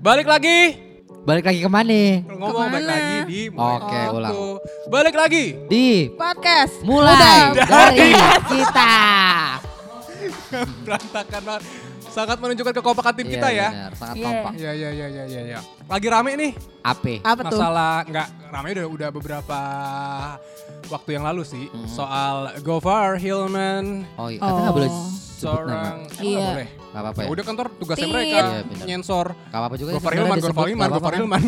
Balik lagi. Balik lagi ke mana? Ngomong balik Ke mana? lagi di Oke, Mulai ulang. Balik lagi. Di Podcast. mulai Udah. dari kita. Berantakan banget. Sangat menunjukkan kekompakan tim kita Iya, ya. benar, sangat Iya. kompak. Iya iya iya iya iya. Ya. Lagi rame nih Ape. Apa tuh? masalah nggak rame udah udah beberapa waktu yang lalu sih Hmm. soal Gofar Hilman Oh iya, katanya nggak boleh sebut nama. seorang Iya. boleh. Gak apa-apa Ya ya. udah kantor tugasnya Tit. mereka Iya, nyensor Gak apa-apa juga. Gofar Hilman. Gofar Gofar kan?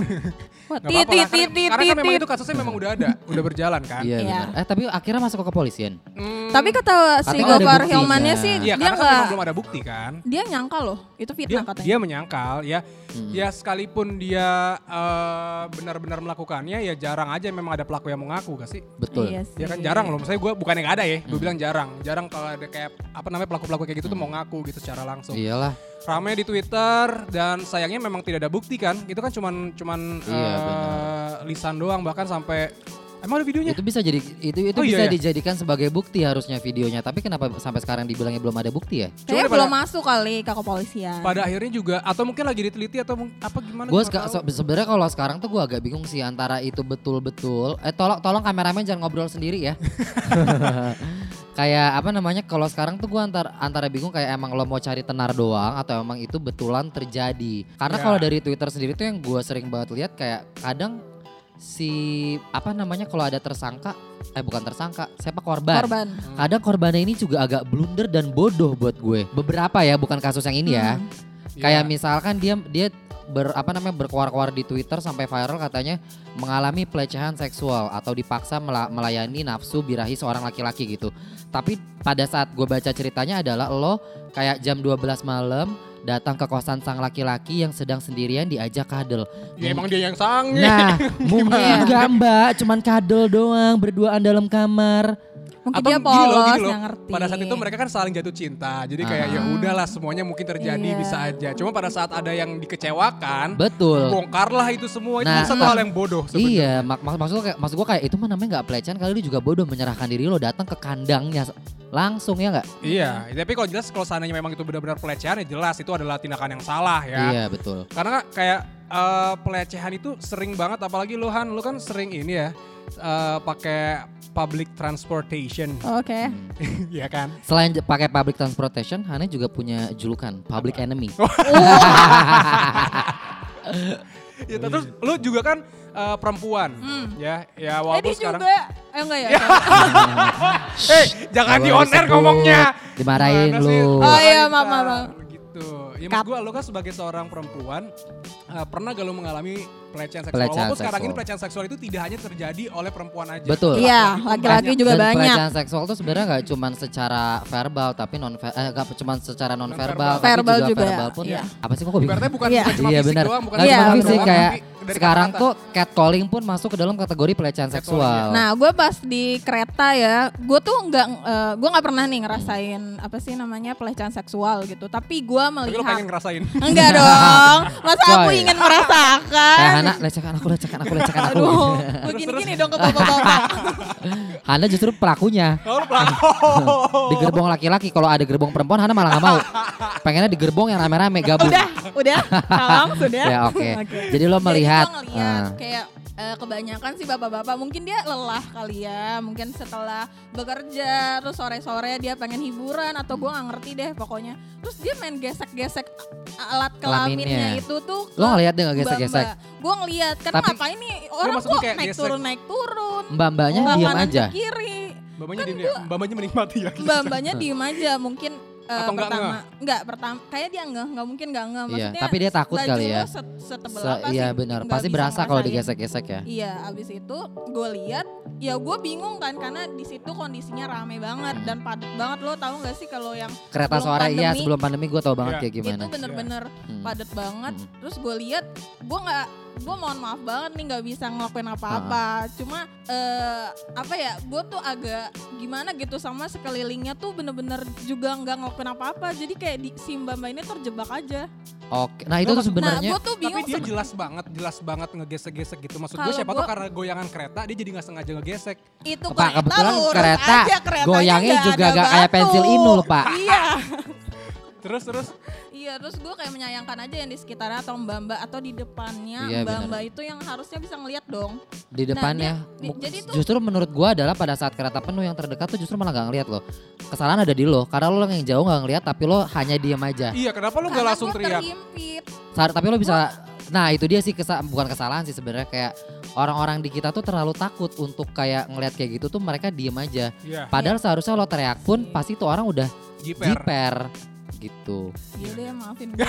Tit, tit, karena, tit, tit, karena kan memang tit. itu kasusnya memang udah ada, udah berjalan kan. Iya Iya. Eh tapi akhirnya masuk ke kepolisian. Hmm, Tapi kata si Gofar. Hilmannya sih Iya dia karena kan belum ada bukti kan. dia nyangka loh itu Dia, fitnah katanya. dia menyangkal ya, Hmm. ya sekalipun dia eh, benar-benar melakukannya ya jarang aja memang ada pelaku yang mengaku gak sih? Betul. Iya sih. Ya kan jarang loh, misalnya gue bukan yang ada ya, gue Hmm. bilang jarang. Jarang kalau ada kayak apa namanya pelaku-pelaku kayak gitu tuh mau ngaku gitu secara langsung. Iyalah. Rame di Twitter dan sayangnya memang tidak ada bukti kan. Itu kan cuman cuman Iya, eh, benar. lisan doang bahkan sampai emang ada videonya? Itu bisa jadi itu itu Oh, iya, bisa iya. dijadikan sebagai bukti harusnya videonya. Tapi kenapa sampai sekarang dibilangnya belum ada bukti ya? Kayaknya Cuma belum pada- masuk kali ke kepolisian. Pada akhirnya juga atau mungkin lagi diteliti atau apa gimana? Gue tahu. sebenarnya kalau sekarang tuh gue agak bingung sih antara itu betul-betul. Eh tolong tolong kameramen jangan ngobrol sendiri ya. kayak apa namanya? Kalau sekarang tuh gue antar antara bingung kayak emang lo mau cari tenar doang atau emang itu betulan terjadi. Karena Ya. kalau dari Twitter sendiri tuh yang gue sering banget lihat kayak kadang si apa namanya kalau ada tersangka eh bukan tersangka siapa korban. korban. Kadang korbannya ini juga agak blunder dan bodoh buat gue. Beberapa ya, bukan kasus yang ini ya. Hmm. Iya. Kayak misalkan dia dia ber apa namanya berkuar-kuar di Twitter sampai viral katanya mengalami pelecehan seksual atau dipaksa mela- melayani nafsu birahi seorang laki-laki gitu. Tapi pada saat gue baca ceritanya adalah lo kayak jam 12 malam datang ke kosan sang laki-laki yang sedang sendirian diajak kadel. Ya emang dia yang sange. Nah, mungkin enggak mbak, cuman kadel doang berduaan dalam kamar. Mungkin Atau dia gini loh, polos gini loh. ngerti. Pada saat itu mereka kan saling jatuh cinta. Jadi kayak Ah. ya udahlah semuanya mungkin terjadi Iya. bisa aja. Cuma pada saat ada yang dikecewakan, Betul. bongkarlah itu semua. itu Nah, satu ah. hal yang bodoh sebenarnya. Iya, mak mak maksud gua kayak maksud gua kayak itu mah namanya nggak pelecehan kali lu juga bodoh menyerahkan diri lo datang ke kandangnya langsung ya nggak? Iya, tapi kalau jelas kalau seandainya memang itu benar-benar pelecehan ya jelas itu adalah tindakan yang salah ya. Iya betul. Karena kayak eh, pelecehan itu sering banget apalagi lu Han, lu kan sering ini ya eh, pakai public transportation. Oke. Hmm. Iya kan? Selain pakai public transportation, Hane juga punya julukan public enemy. Ya, terus lu juga kan eh, perempuan Hmm. ya. Ya Eh walaupun dia sekarang juga. Eh enggak ya? Eh, jangan di on air ngomongnya. Dimarahin sih? lu. Oh iya, maaf, maaf. Gitu. Ya maksud gue, lu kan sebagai seorang perempuan, eh, pernah gak lu mengalami pelecehan seksual? Pelecehan Walaupun sekarang ini seksual. pelecehan seksual itu tidak hanya terjadi oleh perempuan aja. Betul. Iya, laki-laki banyak. juga Dan banyak. pelecehan seksual tuh sebenarnya nggak cuma secara verbal tapi non eh nggak cuma secara non verbal Non-verbal. tapi Verbal juga, juga. verbal pun Iya. apa sih kok gue bingung? Ibaratnya bukan, Iya. bukan cuma Iya fisik benar. doang, bukan Nggak Iya, cuma verbal fisik doang, kayak tapi dari sekarang tuh catcalling pun masuk ke dalam kategori pelecehan seksual. Nah, gue pas di kereta ya, gue tuh nggak, eh, gue nggak pernah nih ngerasain apa sih namanya pelecehan seksual gitu. Tapi gue Tapi lu pengen melihat, ngerasain. enggak dong, masa aku Coy. ingin merasakan. Kayak Hana lecehkan aku, lecehkan aku, lecehkan aku. Aduh, begini-gini dong ke bapak-bapak. Hana justru pelakunya. Oh, pelaku. Di gerbong laki-laki, kalau ada gerbong perempuan Hana malah nggak mau. Pengennya di gerbong yang rame-rame gabung. udah, udah, salam sudah. Ya oke. Jadi lo melihat Jadi gua ngeliat ah, kayak eh, kebanyakan sih bapak-bapak mungkin dia lelah kali ya, mungkin setelah bekerja terus sore-sore dia pengen hiburan atau gua nggak ngerti deh pokoknya. Terus dia main gesek-gesek alat kelaminnya, Kelaminnya. itu tuh lo ngeliat dia nggak gesek-gesek. Gue ngeliat kan Tapi- ngapain nih orang kok kayak naik gesek? turun naik turun. Mbak-mbaknya Mbak diam aja. ke kiri. Mbak-mbaknya diem ya, mbak-mbaknya menikmati ya. Mbak mbaknya diem aja mungkin eh, Atau nggak pertama enggak pertama kayak dia enggak enggak mungkin enggak enggak Iya, maksudnya tapi dia takut baju kali ya. set- setebel Se- apa iya sih benar, pasti berasa kalau digesek-gesek ya. Iya, abis itu gue lihat, ya gue bingung kan karena di situ kondisinya rame banget dan padat banget lo tahu nggak sih kalau yang Kereta Sebelum sore iya pandemi, sebelum pandemi gue tau banget Iya. kayak gimana. itu bener-bener Hmm. padat banget. Hmm. Terus gue lihat, gue nggak, gue mohon maaf banget nih nggak bisa ngelakuin apa-apa. Cuma eh, apa ya, gue tuh agak gimana gitu sama sekelilingnya tuh bener-bener juga nggak ngelakuin apa-apa. Jadi kayak di si mbak mbak ini terjebak aja. Oke, nah itu tuh Nah, sebenarnya tuh Tapi dia jelas banget, jelas banget ngegesek-gesek gitu. Maksud gue siapa gua- tuh karena goyangan kereta dia jadi nggak sengaja ngegesek. itu Pak, kebetulan kereta aja, goyangnya juga nggak kayak pensil inul, Pak. Iya. Terus terus Iya terus gue kayak menyayangkan aja yang di sekitarnya atau mbak-mbak atau di depannya Iya, mbak-mbak itu yang harusnya bisa ngeliat dong. di depannya. dia- di- jadi tuh- justru menurut gua adalah pada saat kereta penuh yang terdekat tuh justru malah nggak ngeliat lo. Kesalahan ada di lo karena lo yang jauh nggak ngeliat tapi lo hanya diem aja. Iya, kenapa lu gak langsung teriak? terhimpit. Saat- tapi lo bisa Nah itu dia sih kesa- bukan kesalahan sih sebenarnya kayak orang-orang di kita tuh terlalu takut untuk kayak ngeliat kayak gitu tuh mereka diem aja. Iya, Padahal seharusnya lo teriak pun pasti tuh orang udah jiper. jiper gitu. Iya deh, maafin gue.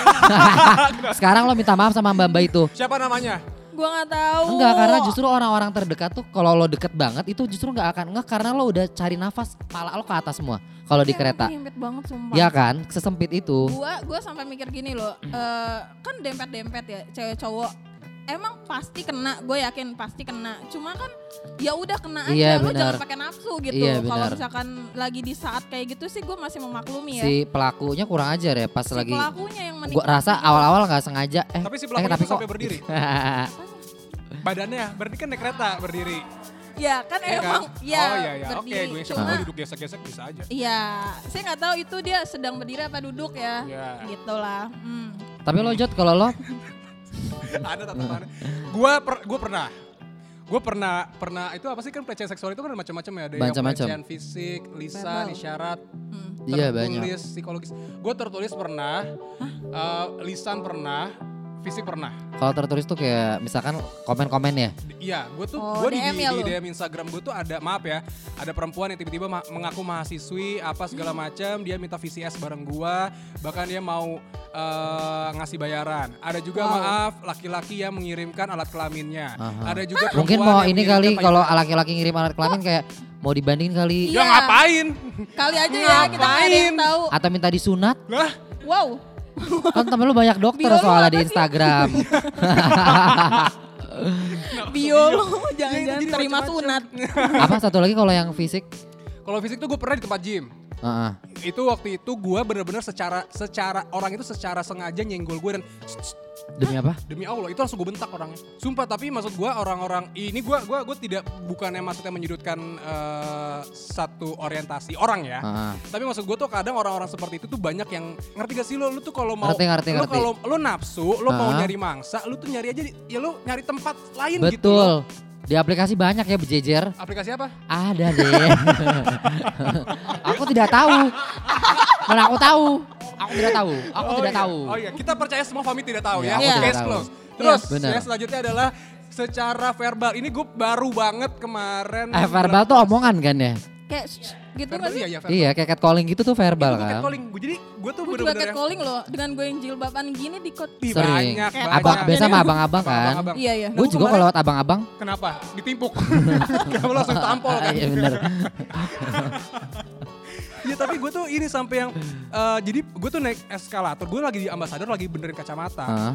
Sekarang lo minta maaf sama mbak-mbak itu. Siapa namanya? gue nggak tahu. Enggak karena justru orang-orang terdekat tuh kalau lo deket banget itu justru nggak akan enggak karena lo udah cari nafas kepala lo ke atas semua kalau di Iya, kereta. Terhimpit banget sumpah. Ya kan, sesempit itu. Gua gua sampai mikir gini loh, eh, kan dempet-dempet ya cewek cowok. Emang pasti kena, gue yakin pasti kena. Cuma kan ya udah kena aja, Iya, lu jangan pakai nafsu gitu. Iya, Kalau misalkan lagi di saat kayak gitu sih gue masih memaklumi ya. Si pelakunya kurang ajar ya pas Si lagi pelakunya yang menikmati. gua rasa awal-awal nggak sengaja eh Tapi si eh, pelakunya tapi tuh sampai berdiri. Badannya, berarti kan naik kereta berdiri. Ya kan Iya emang kan? ya oh iya iya, oke berdiri. gue Cuma gue duduk gesek-gesek bisa aja. Iya, saya nggak tahu itu dia sedang berdiri apa duduk ya. Iya. Gitulah. Hmm. tapi lo Jod kalau lo ada tatapannya. Gua per, gua pernah Gue pernah pernah itu apa sih kan pelecehan seksual itu kan ada macam-macam ya ada yang pelecehan fisik, lisan, Verbal. isyarat, Hmm. Iya, banyak. tertulis, psikologis. Gue tertulis pernah, eh, lisan pernah, fisik pernah. kalau tertulis tuh kayak misalkan komen-komen ya D- Iya, gue tuh Oh, gue di, DM ya di? DM Instagram gue tuh ada maaf ya, ada perempuan yang tiba-tiba ma- mengaku mahasiswi apa segala macam, dia minta VCS bareng gue, bahkan dia mau eh, ngasih bayaran. Ada juga Wow. maaf laki-laki yang mengirimkan alat kelaminnya. Aha. Ada juga mungkin mau yang ini kali kalau laki-laki ngirim alat kelamin kayak mau dibandingin kali Ya Iya. ngapain? Kali aja ya kita nggak ada yang Ngapain? tahu. atau minta disunat Lah, Wow. Kan temen lu banyak dokter Bio lu soalnya di? Instagram Bio lu itu jangan-jangan terima sunat. apa satu lagi kalau yang fisik Kalau fisik tuh gue pernah di tempat gym. Heeh. Itu waktu itu gue bener-bener secara secara orang itu secara sengaja nyenggol gue dan demi apa demi Allah itu langsung gue bentak orangnya. Sumpah tapi maksud gue orang-orang ini gue gua gue tidak bukannya maksudnya menyudutkan eh, satu orientasi orang ya. Heeh. Tapi maksud gue tuh kadang orang-orang seperti itu tuh banyak yang ngerti gak sih lo lu tuh kalau mau Ngerti, ngerti, ngerti. kalau lu nafsu lo mau Ah. nyari mangsa lu tuh nyari aja ya lu nyari tempat lain gitu loh. betul di aplikasi banyak ya berjejer Aplikasi apa? ada deh aku tidak tahu mana aku tahu aku tidak tahu aku Oh tidak iya. tahu Oh iya, kita percaya semua Fami tidak tahu Iya, ya. aku tidak Case tahu. close. Terus Benar. yang selanjutnya adalah secara verbal. Ini gue baru banget kemarin. eh verbal tuh omongan kan ya Kayak gitu Verbal sih? iya, iya, verbal. iya kayak catcalling gitu tuh verbal Itu gue kan catcalling. Gue jadi gue tuh Gue juga catcalling loh dengan gue yang jilbaban gini di kot. Sering. banyak, abang Banyak. biasa sama abang-abang kan Abang-abang. Iya iya. Nah, gue gua juga kalau lewat abang-abang Kenapa? Ditimpuk. Kenapa langsung tampol kan? iya bener Iya tapi gue tuh ini sampai yang eh, jadi gue tuh naik eskalator, gue lagi di ambasador lagi benerin kacamata. Heeh.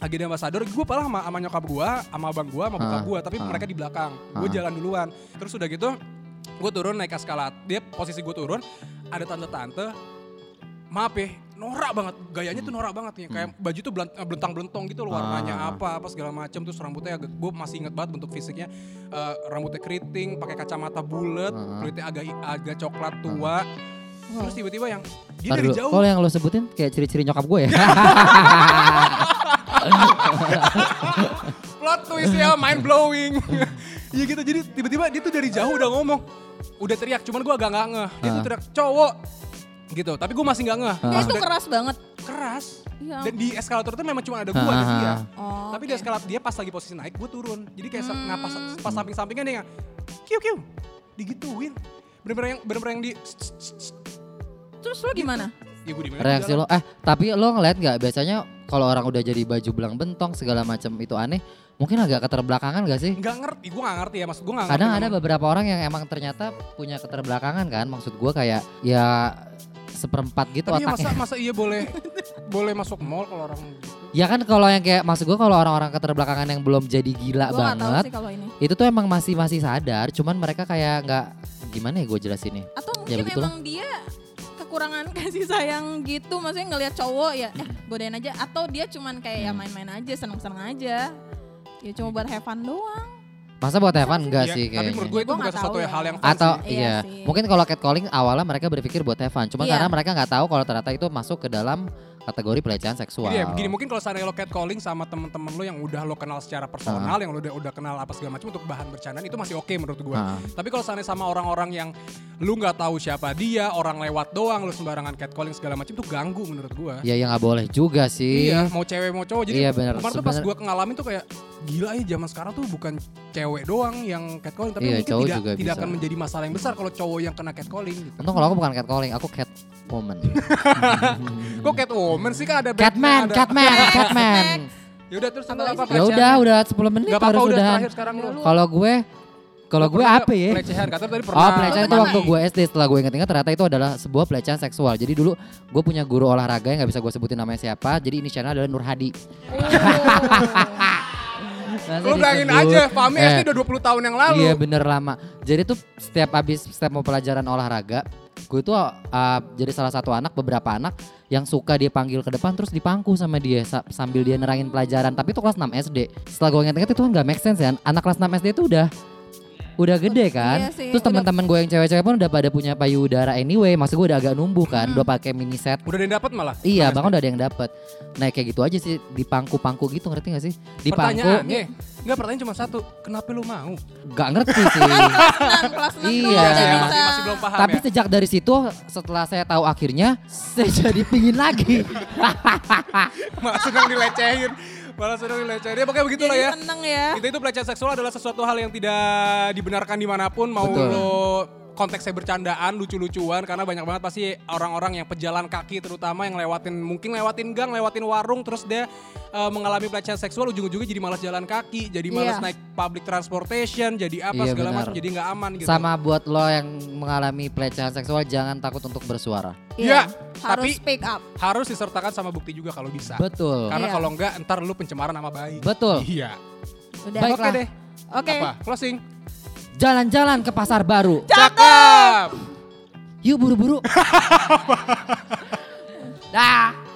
Lagi di ambasador, gue paling sama, sama nyokap gue, sama abang gue, sama bokap Ah, gue, tapi ah. mereka di belakang. Gue jalan duluan. Terus udah gitu, gue turun naik eskalator. Dia posisi gue turun, ada tante-tante. Maaf ya, norak banget. Gayanya tuh norak banget nih. Kayak baju tuh belant- belentang-belentong gitu loh warnanya Hmm. Ah. apa, apa segala macam. Terus rambutnya agak, gue masih inget banget bentuk fisiknya. Eh, rambutnya keriting, pakai kacamata bulat, Ah. kulitnya agak agak coklat tua. Terus tiba-tiba yang dia dari dulu, jauh kalau yang lo sebutin kayak ciri-ciri nyokap gue ya plot twist ya mind blowing Iya gitu jadi tiba-tiba dia tuh dari jauh udah ngomong udah teriak cuman gue agak nggak ngeh dia tuh Ah. teriak cowok gitu tapi gue masih nggak ngeh Ah. Ya, itu keras banget. keras Iya. dan di eskalator itu memang cuma ada gue dan Ah. dia Oh, tapi oke. di eskalator dia pas lagi posisi naik gue turun jadi kayak Hmm. napas pas samping-sampingnya dia yang kiu kiu digituin bener-bener yang bener-bener yang di Terus lu gimana? ya gue reaksi lo eh tapi lo ngeliat nggak biasanya kalau orang udah jadi baju belang bentong segala macam itu aneh mungkin agak keterbelakangan gak sih nggak ngerti gue nggak ngerti ya maksud gue nggak kadang ngerti ada memang. beberapa orang yang emang ternyata punya keterbelakangan kan maksud gue kayak ya seperempat gitu tapi ya otaknya masa masa iya boleh boleh masuk mall kalau orang gitu ya kan kalau yang kayak maksud gue kalau orang-orang keterbelakangan yang belum jadi gila gak tahu banget sih kalau ini. itu tuh emang masih masih sadar cuman mereka kayak nggak gimana ya gue jelasinnya Atau Ya, mungkin begitulah. emang dia kekurangan kasih sayang gitu maksudnya ngelihat cowok ya eh godain aja atau dia cuman kayak ya Hmm. main-main aja seneng-seneng aja ya cuma buat have fun doang masa buat Evan enggak Iya, sih tapi kayaknya menurut gue itu bukan sesuatu tahu hal ya. yang fun atau sih. Iya iya, sih. mungkin kalau catcalling awalnya mereka berpikir buat Evan cuman Iya. karena mereka nggak tahu kalau ternyata itu masuk ke dalam kategori pelecehan seksual. Gini ya, begini mungkin kalau seandainya lo catcalling sama temen-temen lo yang udah lo kenal secara personal, yang lo udah udah kenal apa segala macam untuk bahan bercandaan itu masih oke menurut gua. Ah. Tapi kalau seandainya sama orang-orang yang lu nggak tahu siapa dia, orang lewat doang, lu sembarangan catcalling segala macam itu ganggu menurut gua. Ya ya nggak boleh juga sih. Iya, mau cewek mau cowok. Jadi Iya, bener. kemarin tuh pas gua ngalamin tuh kayak gila ya zaman sekarang tuh bukan cewek doang yang catcalling, tapi Iya, mungkin tidak juga tidak bisa. akan menjadi masalah yang besar kalau cowok yang kena catcalling gitu. Untung kalau aku bukan catcalling, aku cat woman. Kok catwoman sih kan ada Catman, ada- Catman, Catman. Ya udah terus apa lagi. Ya udah, udah 10 menit apa-apa harus udah lu. Kalau gue kalau Lu gue apa ya? Pelecehan, kata tadi pernah. Oh pelecehan itu waktu gue SD setelah gue inget-inget ternyata itu adalah sebuah pelecehan seksual. Jadi dulu gue punya guru olahraga yang nggak bisa gue sebutin namanya siapa. Jadi inisialnya adalah Nur Hadi. Masa Lu bayangin disebut? aja, Fahmi Eh, SD udah 20 tahun yang lalu. Iya bener lama. Jadi tuh setiap habis setiap mau pelajaran olahraga, gue itu uh, jadi salah satu anak beberapa anak yang suka dia panggil ke depan terus dipangku sama dia sa- sambil dia nerangin pelajaran. Tapi itu kelas 6 SD. Setelah gue inget-inget itu kan gak make sense ya. Anak kelas 6 SD itu udah udah gede kan. Iya sih, terus teman-teman gue yang cewek-cewek pun udah pada punya payudara anyway. Maksud gue udah agak numbuh kan, udah pakai mini set. Udah ada yang dapat malah. Iya, bahkan udah ada yang dapet. Nah kayak gitu aja sih dipangku-pangku gitu ngerti gak sih? Dipangku, Pertanyaannya, enggak pertanyaan cuma satu, kenapa lu mau? gak ngerti sih. Kelas Iya. Masih, masih, masih belum paham Tapi ya. sejak dari situ setelah saya tahu akhirnya saya jadi pingin lagi. Sedang dilecehin. Malah sedang dilecehin. Ya pokoknya begitulah ya. seneng ya. Kita itu pelecehan seksual adalah sesuatu hal yang tidak dibenarkan di mana pun. Mau Betul. lo konteksnya bercandaan, lucu-lucuan. Karena banyak banget pasti orang-orang yang pejalan kaki terutama yang lewatin, mungkin lewatin gang, lewatin warung. Terus dia eh, mengalami pelecehan seksual, ujung-ujungnya jadi malas jalan kaki. Jadi malas Iya. naik public transportation, jadi apa Iya, segala macam. Jadi nggak aman gitu. Sama buat lo yang mengalami pelecehan seksual jangan takut untuk bersuara. Iya, Harus tapi- speak up. Harus disertakan sama bukti juga kalau bisa. Betul. Karena Iya. kalau enggak ntar lu pencemaran nama baik. Betul. Iya. Udah. Baiklah. Oke deh. Oke. Apa? Closing. Jalan-jalan ke pasar baru. Cakep. Yuk buru-buru. Dah.